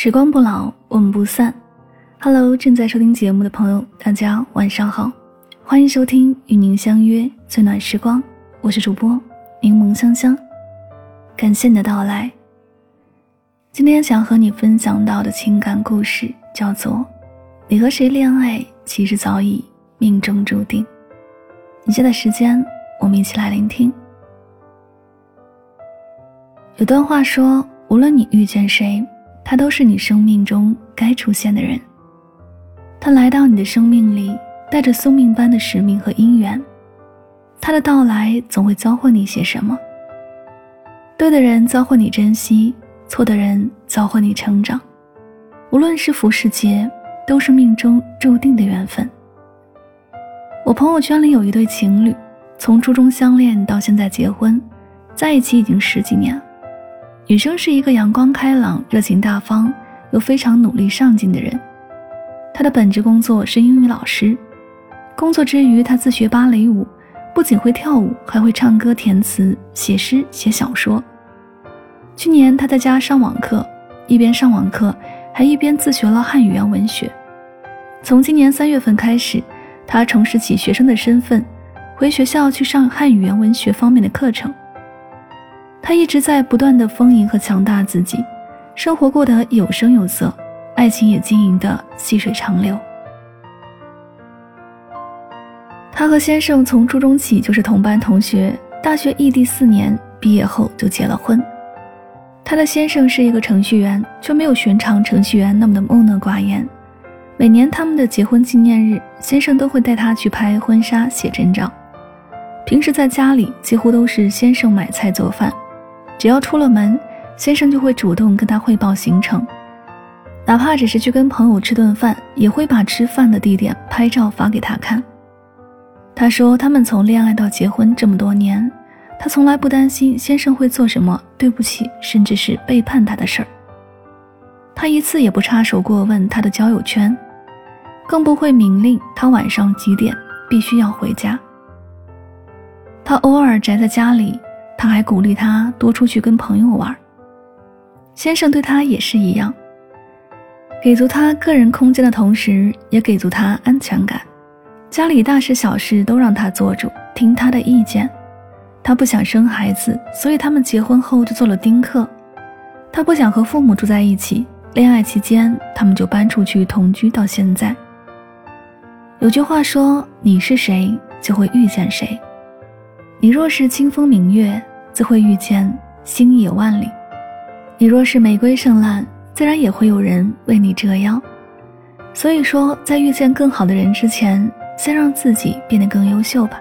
时光不老，我们不散。Hello，正在收听节目的朋友，大家晚上好，欢迎收听与您相约最暖时光，我是主播柠檬香香，感谢你的到来。今天想和你分享到的情感故事叫做《你和谁恋爱，其实早已命中注定》。以下的时间，我们一起来聆听。有段话说：无论你遇见谁。他都是你生命中该出现的人。他来到你的生命里，带着宿命般的使命和姻缘。他的到来总会教会你些什么。对的人教会你珍惜，错的人教会你成长。无论是福是劫，都是命中注定的缘分。我朋友圈里有一对情侣，从初中相恋到现在结婚，在一起已经十几年了。女生是一个阳光开朗、热情大方又非常努力上进的人。她的本职工作是英语老师，工作之余，她自学芭蕾舞，不仅会跳舞，还会唱歌、填词、写诗、写小说。去年，她在家上网课，一边上网课，还一边自学了汉语言文学。从今年三月份开始，她重拾起学生的身份，回学校去上汉语言文学方面的课程。他一直在不断的丰盈和强大自己，生活过得有声有色，爱情也经营的细水长流。他和先生从初中起就是同班同学，大学异地四年，毕业后就结了婚。他的先生是一个程序员，却没有寻常程序员那么的木讷寡言。每年他们的结婚纪念日，先生都会带她去拍婚纱、写真照。平时在家里，几乎都是先生买菜做饭。只要出了门，先生就会主动跟他汇报行程，哪怕只是去跟朋友吃顿饭，也会把吃饭的地点拍照发给他看。他说，他们从恋爱到结婚这么多年，他从来不担心先生会做什么对不起，甚至是背叛他的事儿。他一次也不插手过问他的交友圈，更不会明令他晚上几点必须要回家。他偶尔宅在家里。他还鼓励他多出去跟朋友玩。先生对他也是一样，给足他个人空间的同时，也给足他安全感。家里大事小事都让他做主，听他的意见。他不想生孩子，所以他们结婚后就做了丁克。他不想和父母住在一起，恋爱期间他们就搬出去同居到现在。有句话说：“你是谁，就会遇见谁。”你若是清风明月，自会遇见星野万里；你若是玫瑰盛烂，自然也会有人为你折腰。所以说，在遇见更好的人之前，先让自己变得更优秀吧。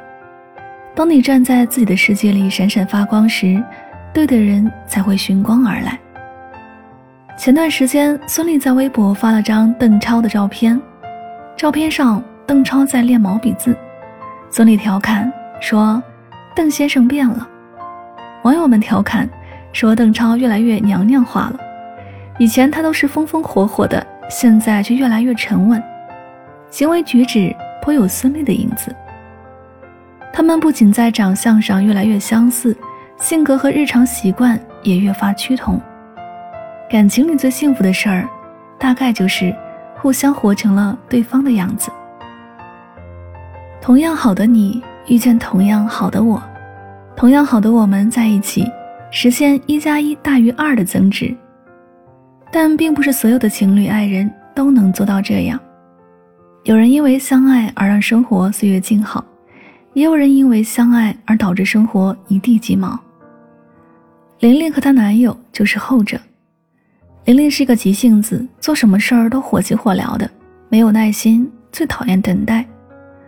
当你站在自己的世界里闪闪发光时，对的人才会寻光而来。前段时间，孙俪在微博发了张邓超的照片，照片上邓超在练毛笔字，孙俪调侃说。邓先生变了，网友们调侃说邓超越来越娘娘化了。以前他都是风风火火的，现在却越来越沉稳，行为举止颇有孙俪的影子。他们不仅在长相上越来越相似，性格和日常习惯也越发趋同。感情里最幸福的事儿，大概就是互相活成了对方的样子。同样好的你。遇见同样好的我，同样好的我们在一起，实现一加一大于二的增值。但并不是所有的情侣爱人都能做到这样。有人因为相爱而让生活岁月静好，也有人因为相爱而导致生活一地鸡毛。玲玲和她男友就是后者。玲玲是个急性子，做什么事儿都火急火燎的，没有耐心，最讨厌等待。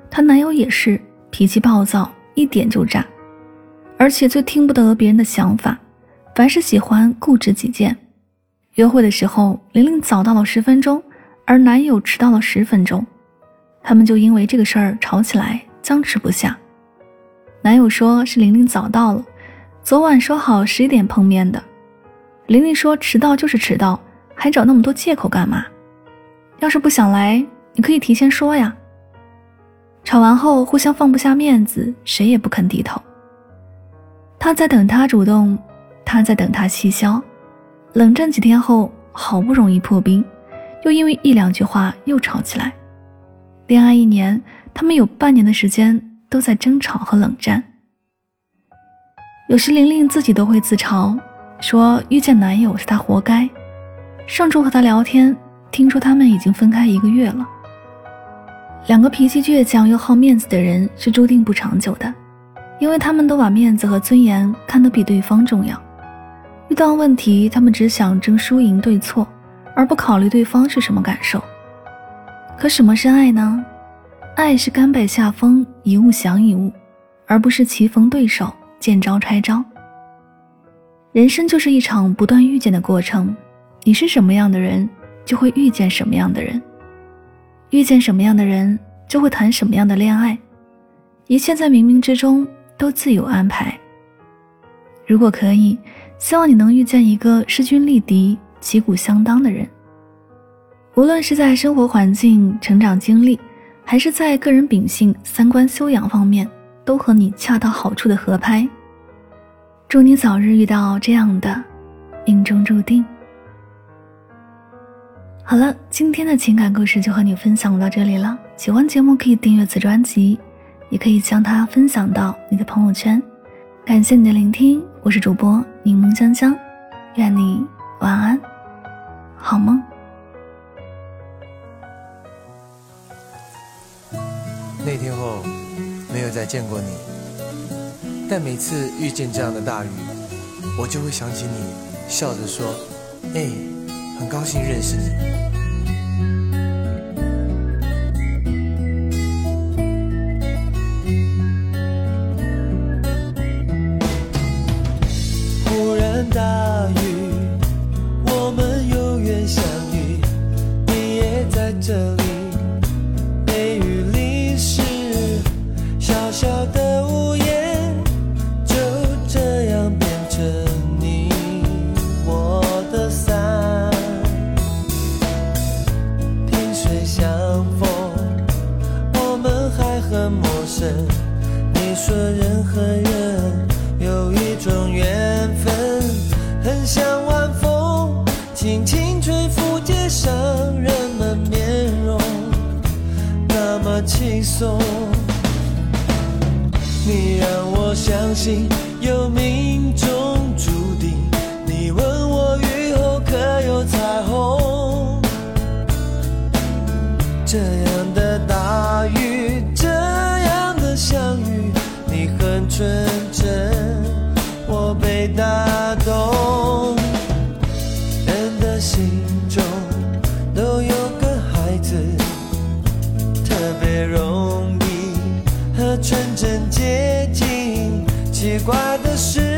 她男友也是。脾气暴躁，一点就炸，而且最听不得别人的想法，凡事喜欢固执己见。约会的时候，玲玲早到了十分钟，而男友迟到了十分钟，他们就因为这个事儿吵起来，僵持不下。男友说是玲玲早到了，昨晚说好十一点碰面的。玲玲说迟到就是迟到，还找那么多借口干嘛？要是不想来，你可以提前说呀。吵完后，互相放不下面子，谁也不肯低头。他在等他主动，他在等他气消。冷战几天后，好不容易破冰，又因为一两句话又吵起来。恋爱一年，他们有半年的时间都在争吵和冷战。有时玲玲自己都会自嘲，说遇见男友是她活该。上周和他聊天，听说他们已经分开一个月了。两个脾气倔强又好面子的人是注定不长久的，因为他们都把面子和尊严看得比对方重要。遇到问题，他们只想争输赢对错，而不考虑对方是什么感受。可什么是爱呢？爱是甘拜下风，一物降一物，而不是棋逢对手，见招拆招。人生就是一场不断遇见的过程，你是什么样的人，就会遇见什么样的人。遇见什么样的人，就会谈什么样的恋爱，一切在冥冥之中都自有安排。如果可以，希望你能遇见一个势均力敌、旗鼓相当的人。无论是在生活环境、成长经历，还是在个人秉性、三观修养方面，都和你恰到好处的合拍。祝你早日遇到这样的，命中注定。好了，今天的情感故事就和你分享到这里了。喜欢节目可以订阅此专辑，也可以将它分享到你的朋友圈。感谢你的聆听，我是主播柠檬香香，愿你晚安，好梦。那天后没有再见过你，但每次遇见这样的大雨，我就会想起你，笑着说：“哎，很高兴认识你。”陌生你说人和人有一种缘分，很像晚风轻轻吹拂街上人们面容，那么轻松。你让我相信有命中奇怪的是，